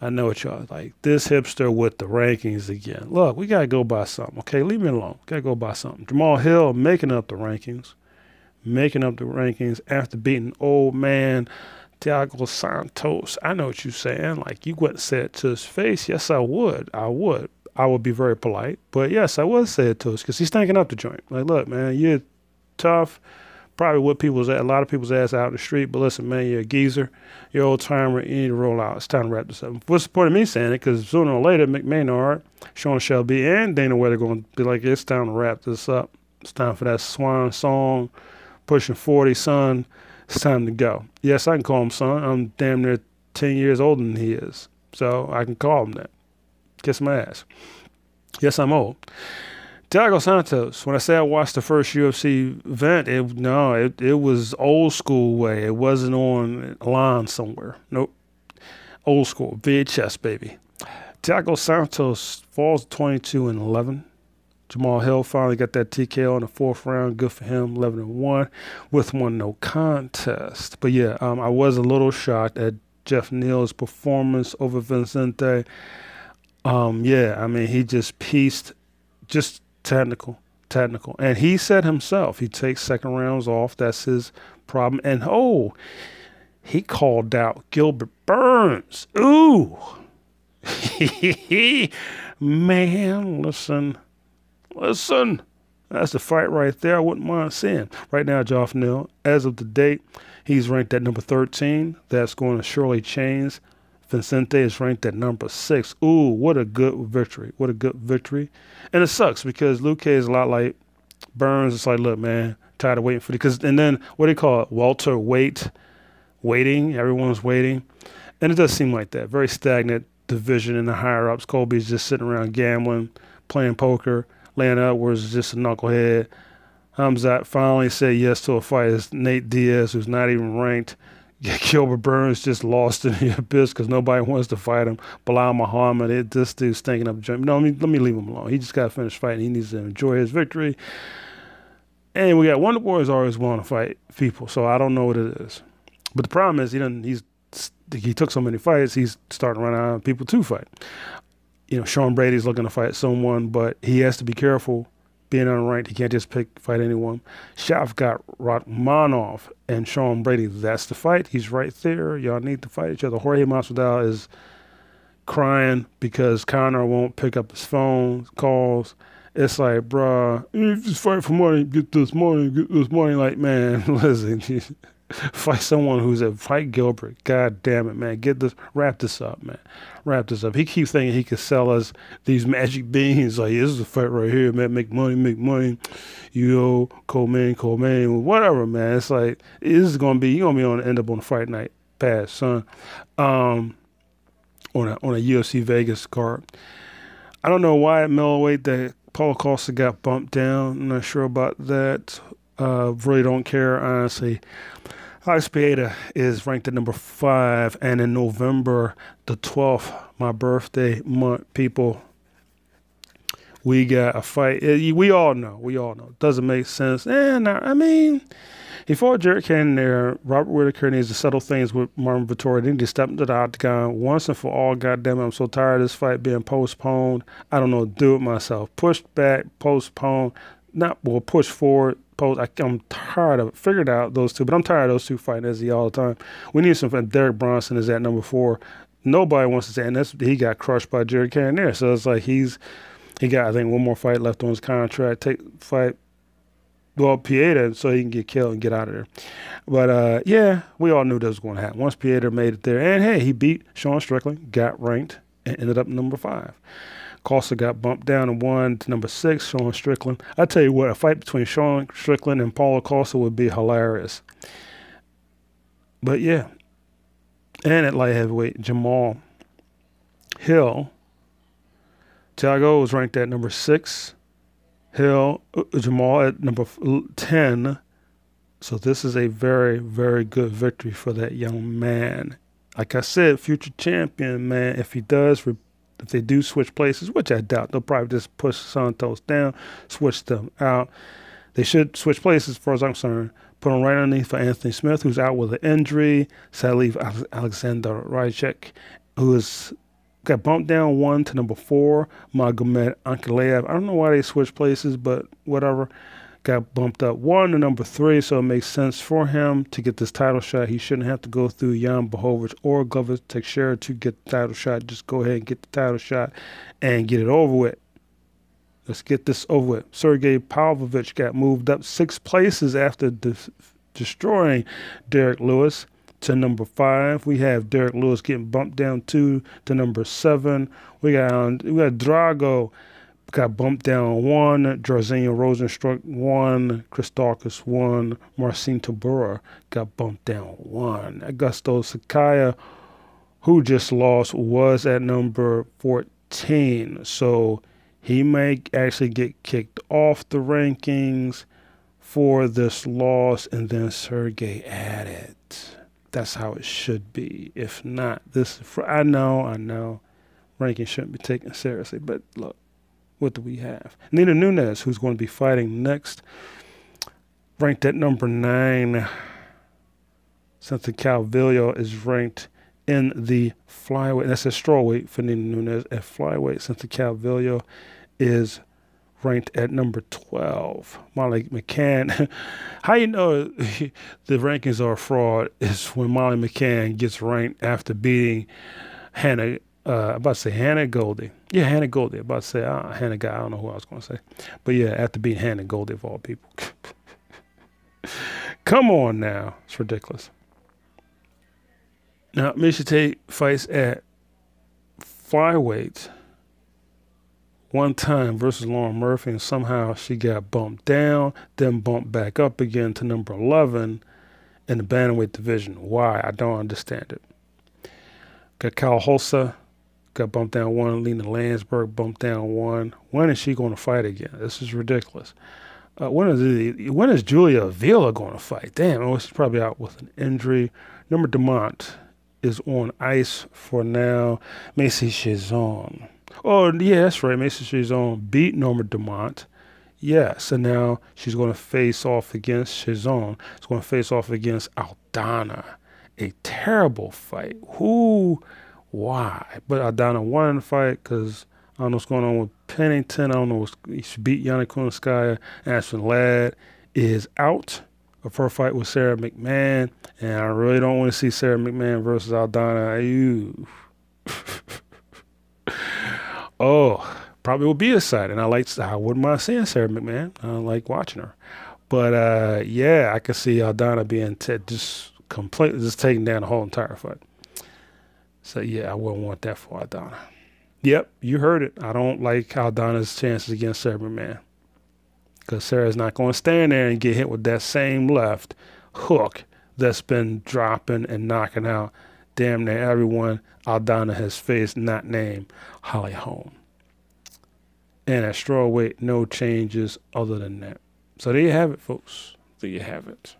I know what y'all like. This hipster with the rankings again. Look, we gotta go by something. Okay, leave me alone. Gotta go by something. Jamahal Hill making up the rankings, making up the rankings after beating old man Thiago Santos. I know what you're saying. Like you wouldn't say it to his face. Yes, I would. I would. I would be very polite. But yes, I would say it to us because he's thinking up the joint. Like, look, man, you're tough probably what people's a lot of people's ass out in the street. But listen, man, you're a geezer, you're old timer. You need to roll out. It's time to wrap this up. What's the point of me saying it? Because sooner or later, Mick Maynard, Sean Shelby, and Dana White are going to be like, it's time to wrap this up. It's time for that swan song, pushing 40, son. It's time to go. Yes, I can call him son. I'm damn near 10 years older than he is. So I can call him that. Kiss my ass. Yes, I'm old. Thiago Santos. When I say I watched the first UFC event, it no, it it was old school way. It wasn't on line somewhere. Nope, old school VHS baby. Thiago Santos falls 22 and 11. Jamahal Hill finally got that TKO in the fourth round. Good for him, 11 and 1 with one no contest. But yeah, um, I was a little shocked at Geoff Neal's performance over Vicente. Um, yeah, I mean, he just pieced, just technical, technical. And he said himself, he takes second rounds off. That's his problem. And oh, he called out Gilbert Burns. Ooh. Man, listen, listen. That's the fight right there. I wouldn't mind seeing. Right now, Joff Neal, as of the date, he's ranked at number 13. That's going to surely change. Vicente is ranked at number six. Ooh, what a good victory. What a good victory. And it sucks because Luque is a lot like Burns. It's like, look, man, tired of waiting for. Because, and then what do you call it? Walter wait, waiting. Everyone's waiting. And it does seem like that. Very stagnant division in the higher ups. Colby's just sitting around gambling, playing poker. Leon Edwards is just a knucklehead. Hamzat finally said yes to a fight. It's Nate Diaz, who's not even ranked. Gilbert Burns just lost in the abyss because nobody wants to fight him. Belal Muhammad, it, this dude's stinking up. No, let me, let me leave him alone. He just got to finish fighting. He needs to enjoy his victory. And we got Wonder Boys always want to fight people, so I don't know what it is. But the problem is he doesn't. He's he took so many fights. He's starting to run out of people to fight. You know, Sean Brady's looking to fight someone, but he has to be careful being unranked, he can't just pick fight anyone. Shavkat Rakhmonov and Sean Brady. That's the fight. He's right there. Y'all need to fight each other. Jorge Masvidal is crying because Conor won't pick up his phone calls. It's like, bruh, you just fight for money, get this money, get this money. Like, man, listen, fight someone who's a fight Gilbert. God damn it, man. Get this wrap this up, man. Wrap this up. He keeps thinking he could sell us these magic beans. Like, this is a fight right here, man. Make money, make money. You know, co-main, co-main, whatever, man. It's like this is gonna be you're gonna be on end up on fight night pass, son. Um on a on a UFC Vegas card. I don't know why at middleweight that Paulo Costa got bumped down. I'm not sure about that. Uh, really don't care, honestly. Alex Pereira is ranked at number five, and in November the 12th, my birthday month, people, we got a fight. Eh, we all know. We all know. Doesn't make sense. And eh, I mean, he fought Jared Cannonier. Robert Whitaker needs to settle things with Marvin Vettori. They need to step into the octagon once and for all. Goddamn I'm so tired of this fight being postponed. I don't know. Do it myself. Push back, postponed. Not well, push forward post. I, am tired of. Figured out those two, but I'm tired of those two fighting Izzy all the time. We need some. Derek Brunson is at number four. Nobody wants to say, and that's he got crushed by Jared Cannonier. So it's like he's he got I think one more fight left on his contract. Take fight well, Pieta, so he can get killed and get out of there. But uh, yeah, we all knew that was going to happen. Once Pieta made it there, and hey, he beat Sean Strickland, got ranked, and ended up number five. Costa got bumped down and won to number six, Sean Strickland. I tell you what, a fight between Sean Strickland and Paulo Costa would be hilarious. But yeah, and at light heavyweight, Jamal Hill. Thiago was ranked at number six. Hill, uh, Jamal at number 10. So this is a very, very good victory for that young man. Like I said, future champion, man. If he does, if they do switch places, which I doubt, they'll probably just push Santos down, switch them out. They should switch places, as far as I'm concerned. Put him right underneath for Anthony Smith, who's out with an injury. Sadly, Alexander Rychek, who is got bumped down one to number four. Magomed Ankalaev. I don't know why they switched places, but whatever. Got bumped up one to number three, so it makes sense for him to get this title shot. He shouldn't have to go through Jan Blachowicz or Glover Teixeira to get the title shot. Just go ahead and get the title shot and get it over with. Let's get this over with. Sergey Pavlovich got moved up six places after de- destroying Derrick Lewis to number five. We have Derrick Lewis getting bumped down two to number seven. We got we got Drago got bumped down one. Jairzinho Rozenstruik one. Christakis one. Marcin Tybura got bumped down one. Augusto Sakai, who just lost, was at number 14. So he may actually get kicked off the rankings for this loss, and then Sergey added. That's how it should be. If not, this I know, I know, ranking shouldn't be taken seriously. But look, what do we have? Nina Nunes, who's going to be fighting next, ranked at number nine. Cynthia Calvillo is ranked in the flyweight. That's a strawweight for Nina Nunes. At flyweight, Cynthia Calvillo is ranked at number 12. Molly McCann. How you know the rankings are a fraud is when Molly McCann gets ranked after beating Hannah. Uh, about to say Hannah Goldy. Yeah, Hannah Goldy. About to say uh, Hannah Guy. I don't know who I was going to say. But yeah, after beating Hannah Goldy of all people. Come on now. It's ridiculous. Now, Miesha Tate fights at flyweight one time versus Lauren Murphy, and somehow she got bumped down, then bumped back up again to number 11 in the bantamweight division. Why? I don't understand it. Got Karol Rosa, got bumped down one. Lina Länsberg bumped down one. When is she going to fight again? This is ridiculous. Uh, when is when is Julia Avila going to fight? Damn, oh, she's probably out with an injury. Norma Dumont is on ice for now. Macy Chiasson Oh, yeah, that's right. Macy Chiasson beat Norma Dumont. Yes, and now she's going to face off against Chiasson. She's going to face off against Aldana. A terrible fight. Who? Why? But I Aldana won the fight because I don't know what's going on with Pennington. I don't know. She beat Yana Kunitskaya. Aspen Ladd is out of her fight with Sara McMann. And I really don't want to see Sara McMann versus Aldana. Ew. oh, probably will be. And I like, I wouldn't mind seeing Sara McMann. I like watching her. But uh, yeah, I could see Aldana being t- just completely just taking down the whole entire fight. So yeah, I wouldn't want that for Aldana. Yep, you heard it. I don't like Aldana's chances against Sara McMann. Because Sarah's not going to stand there and get hit with that same left hook that's been dropping and knocking out damn near everyone Aldana has faced, not named Holly Holm. And at strawweight, no changes other than that. So there you have it, folks. There you have it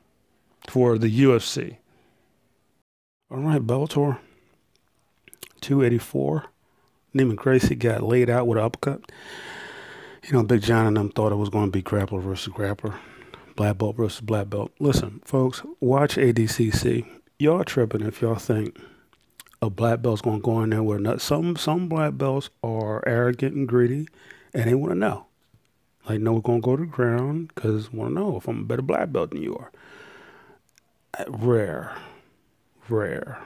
for the UFC. All right, Bellator 284. Neiman Gracie got laid out with an uppercut. You know, Big John and them thought it was going to be grappler versus grappler, black belt versus black belt. Listen, folks, watch ADCC y'all tripping if y'all think a black belt's gonna go in there with not some some black belts are arrogant and greedy, and they want to know. Like, no, we're gonna go to the ground because want to know if I'm a better black belt than you are. Rare, rare.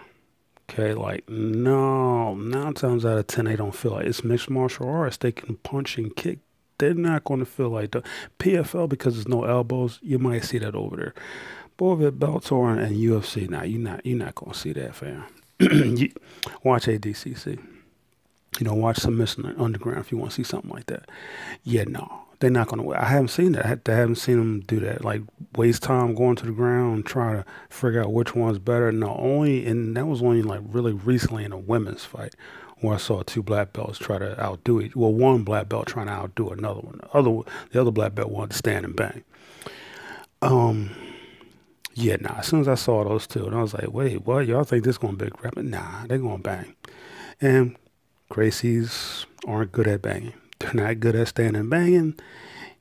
Okay, like no, nine times out of ten they don't feel like it's mixed martial arts. They can punch and kick They're not going to feel like the PFL because there's no elbows. You might see that over there. But over at Bellator and UFC, now you're not you're not going to see that, fam. watch ADCC. You know, watch Submission Underground if you want to see something like that. Yeah, no, they're not going to. I haven't seen that. I haven't seen them do that. Like waste time going to the ground trying to figure out which one's better. No, only and that was only like really recently in a women's fight where I saw two black belts try to outdo it. Well, one black belt trying to outdo another one. The other, the other black belt wanted to stand and bang. Um, yeah, nah. As soon as I saw those two, and I was like, wait, what? Y'all think this gonna be a Nah, they gonna bang. And Gracie's aren't good at banging. They're not good at standing banging.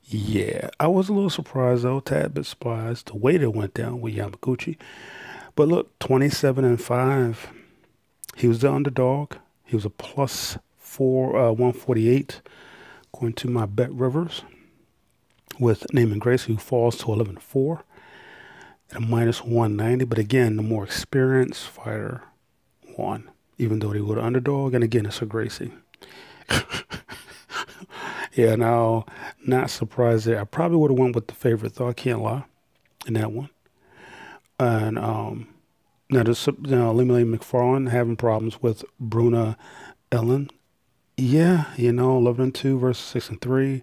Yeah, I was a little surprised though, tad bit surprised the way that went down with Yamauchi. But look, 27 and 5. He was the underdog. He was a plus four, uh, 148, according to my bet rivers, with Neiman Gracie, who falls to 11 4 at a minus 190. But again, the more experienced fighter won, even though they were the underdog. And again, it's a Gracie. yeah, now, not surprised there. I probably would have went with the favorite, though. I can't lie in that one. And, um, now, does you know, Ilima-Lei having problems with Bruna Ellen? Yeah, you know, 11 and 2 versus 6 and 3.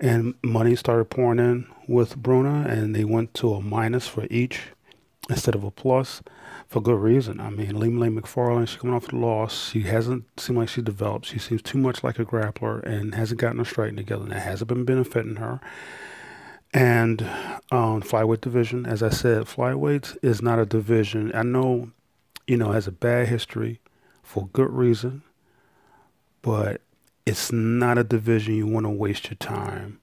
And money started pouring in with Bruna, and they went to a minus for each instead of a plus for good reason. I mean, Ilima-Lei Macfarlane, she's coming off the loss. She hasn't seemed like she developed. She seems too much like a grappler and hasn't gotten her straightened together, and that hasn't been benefiting her. And um, flyweight division, as I said, flyweight is not a division. I know, you know, has a bad history for good reason, but it's not a division you want to waste your time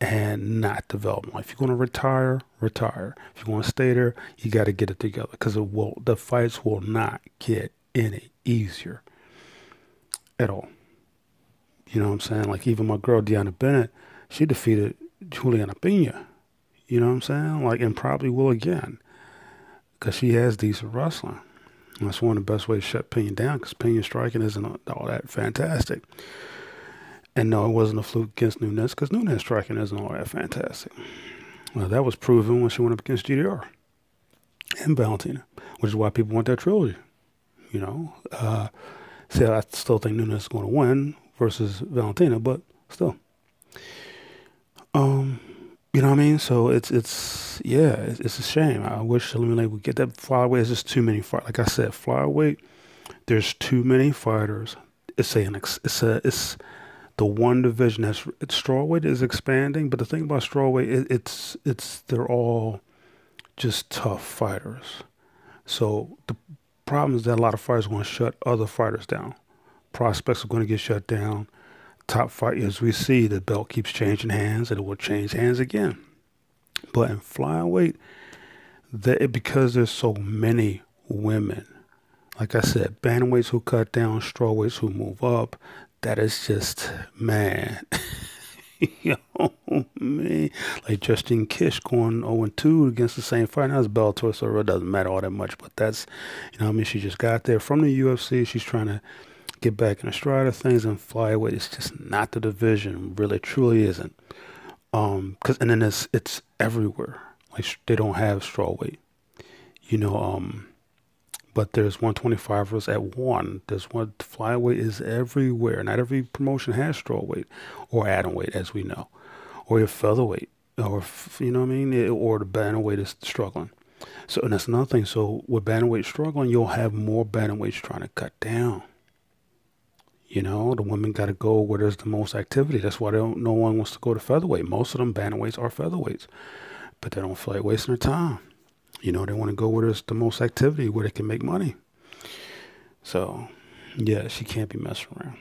and not develop. If you're going to retire, retire. If you want to stay there, you got to get it together because it will. The fights will not get any easier at all. You know what I'm saying? Like even my girl Deanna Bennett, she defeated Juliana Pena. You know what I'm saying? Like, and probably will again. Because she has decent wrestling. And that's one of the best ways to shut Pena down because Pena striking isn't all that fantastic. And no, it wasn't a fluke against Nunes because Nunes striking isn't all that fantastic. Well, that was proven when she went up against GDR and Valentina, which is why people want that trilogy. You know, uh, see, I still think Nunes is going to win versus Valentina, but still. Um, you know what I mean? So it's it's yeah, it's, it's a shame. I wish Ilima-Lei would get that flyweight. It's just too many fight. Like I said, flyweight. There's too many fighters. It's a it's a it's the one division it's strawweight is expanding. But the thing about strawweight, it, it's it's they're all just tough fighters. So the problem is that a lot of fighters want to shut other fighters down. Prospects are going to get shut down top fight, as we see, the belt keeps changing hands and it will change hands again. But in flyweight, that because there's so many women, like I said, bantamweights who cut down, strawweights who move up, that is just man. Yo, man. Like Justine Kish going 0 2 against the same fight. Now it's Bellator, so it doesn't matter all that much. But that's, you know I mean? She just got there from the UFC. She's trying to get back in the stride of things and flyweight. It's just not the division. Really, truly isn't. Um, cause and then it's it's everywhere. Like they don't have strawweight. You know, um, but there's 125ers at one. There's one flyweight is everywhere. Not every promotion has strawweight or atomweight, as we know, or your featherweight, or you know what I mean, or the bantamweight is struggling. So and that's another thing. So with bantamweight struggling, you'll have more bantamweights trying to cut down. You know, the women got to go where there's the most activity. That's why no one wants to go to featherweight. Most of them bantamweights are featherweights, but they don't feel like wasting their time. You know, they want to go where there's the most activity, where they can make money. So, yeah, she can't be messing around.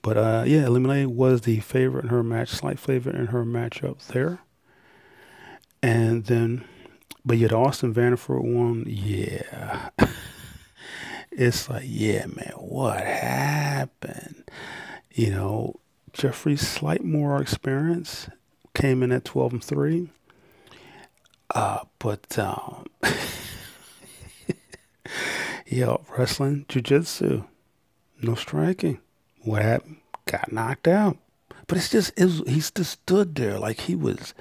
But uh, yeah, Ilima-Lei was the favorite in her match, slight favorite in her matchup there. And then, but yet Austin Vanderford won. Yeah. it's like, yeah, man, what happened? You know, Jeffrey's slight more experience came in at 12 and 3. Uh, but, um, yo, wrestling, jiu-jitsu, no striking. What happened? Got knocked out. But it's just it was, he just stood there like he was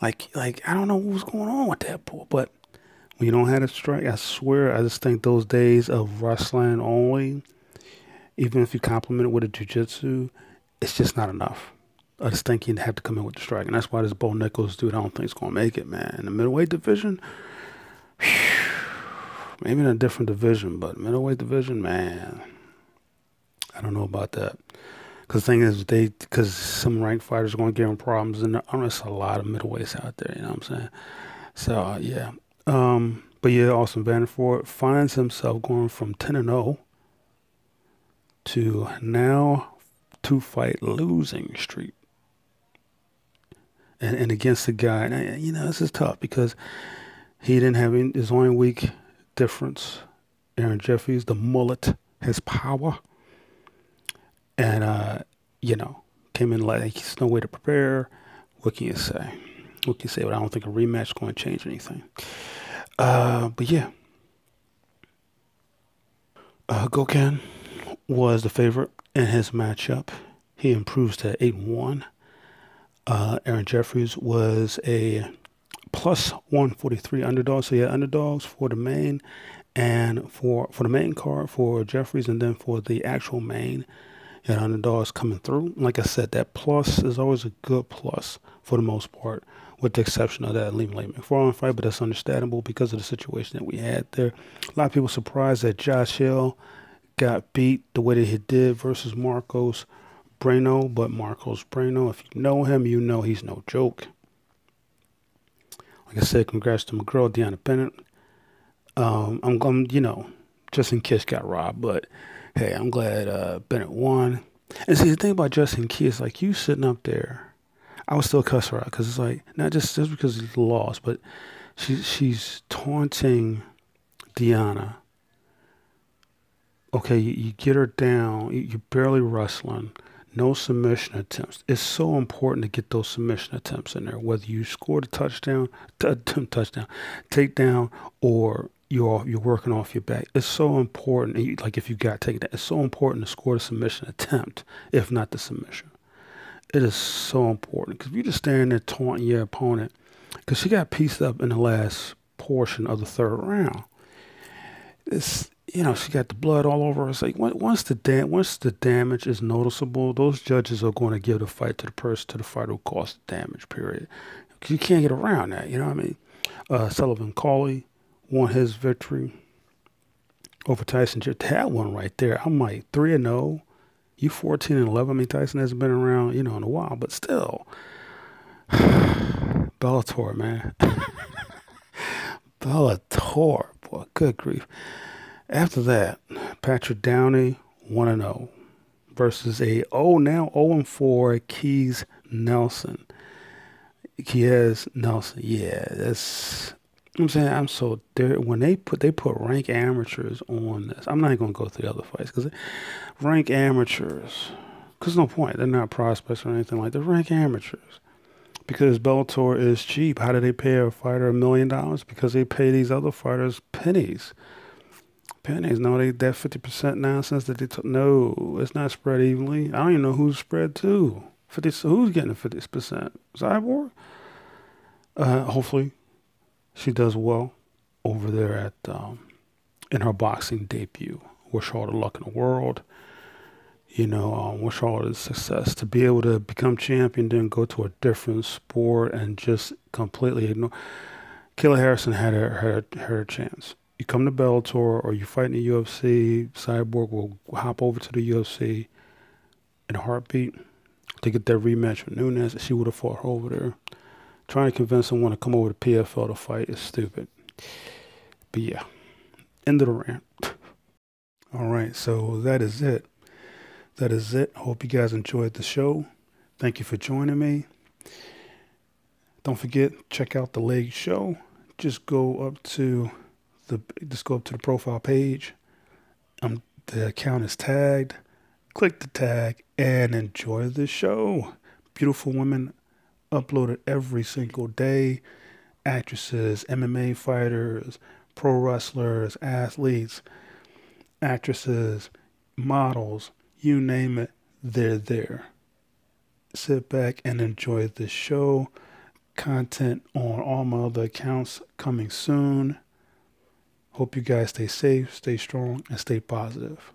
like like I don't know what was going on with that boy. But when you don't have a strike, I swear I just think those days of wrestling only, even if you complement it with a jujitsu, it's just not enough. I just think he'd have to come in with the strike, and that's why this Bo Nickal dude I don't think is gonna make it, man. In the middleweight division, maybe in a different division, but middleweight division, man, I don't know about that. Because the thing is, they because some ranked fighters are going to give him problems, and there's a lot of middleweights out there. You know what I'm saying? So uh, yeah, um, but yeah, Austin Vanderford finds himself going from 10 and 0 to now two fight losing streak. And, and against the guy, and you know, this is tough because he didn't have any, his only weak difference. Aaron Jeffries, the mullet, his power and uh, you know, came in like there's no way to prepare. What can you say? What can you say? But I don't think a rematch is going to change anything. Uh, but yeah, uh, Gokhan was the favorite in his matchup. He improves to eight one. Uh, Aaron Jeffries was a plus 143 underdog. So yeah, underdogs for the main and for for the main card for Jeffries, and then for the actual main and underdogs coming through. Like I said, that plus is always a good plus for the most part, with the exception of that Ilima-Lei Macfarlane fight, but that's understandable because of the situation that we had there. A lot of people surprised that Josh Hill got beat the way that he did versus Marcos Breno, but Marcos Breno, if you know him, you know he's no joke. Like I said, congrats to McGraw, Deanna Bennett. Um, I'm, I'm, you know, Justine Kish got robbed, but hey, I'm glad uh, Bennett won. And see, the thing about Justine is like you sitting up there, I would still cuss her out because it's like not just just because of lost, but she she's taunting Deanna. Okay, you, you get her down, you, you're barely wrestling, no submission attempts. It's so important to get those submission attempts in there, whether you score the touchdown, t- t- touchdown, takedown, or you're you're working off your back. It's so important. You, like if you got taken that, it's so important to score the submission attempt, if not the submission. It is so important because if you just stand there taunting your opponent, because she got pieced up in the last portion of the third round. It's you know she got the blood all over her. It's like once the da- once the damage is noticeable, those judges are going to give the fight to the person to the fighter who caused the damage. Period. You can't get around that. You know what I mean? Uh, Sullivan Cauley won his victory over Tyson. Just that one right there. I'm like three and zero. Oh. You 14 and 11. I mean, Tyson hasn't been around, you know, in a while, but still. Bellator, man. Bellator, boy, good grief. After that, Patrick Downey, 1 and 0 versus a oh now 0 and 4 Keys Nelson. Keys Nelson, yeah, that's I'm saying I'm so there when they put they put rank amateurs on this. I'm not gonna go through the other fights because rank amateurs. Cause no point. They're not prospects or anything like. They're rank amateurs. Because Bellator is cheap. How do they pay a fighter a million dollars? Because they pay these other fighters pennies. Pennies. No, they that fifty percent nonsense that they took. No, it's not spread evenly. I don't even know who's spread to. Fifty. So who's getting fifty percent? Cyborg. Uh, hopefully she does well over there at um, in her boxing debut. Wish her all the luck in the world. You know, um, wish her all the success to be able to become champion, then go to a different sport and just completely ignore. Kayla Harrison had her her her chance. You come to Bellator or you fight in the UFC. Cyborg will hop over to the UFC in a heartbeat to get that rematch with Nunes. She would have fought her over there trying to convince someone to come over to PFL to fight is stupid. But yeah, end of the rant. All right, so that is it. That is it. Hope you guys enjoyed the show. Thank you for joining me. Don't forget, check out the leg show. Just go up to the just go up to the profile page. Um, the account is tagged. Click the tag and enjoy the show. Beautiful women uploaded every single day. Actresses, MMA fighters, pro wrestlers, athletes, actresses, models, you name it, they're there. Sit back and enjoy the show. Content on all my other accounts coming soon. Hope you guys stay safe, stay strong, and stay positive.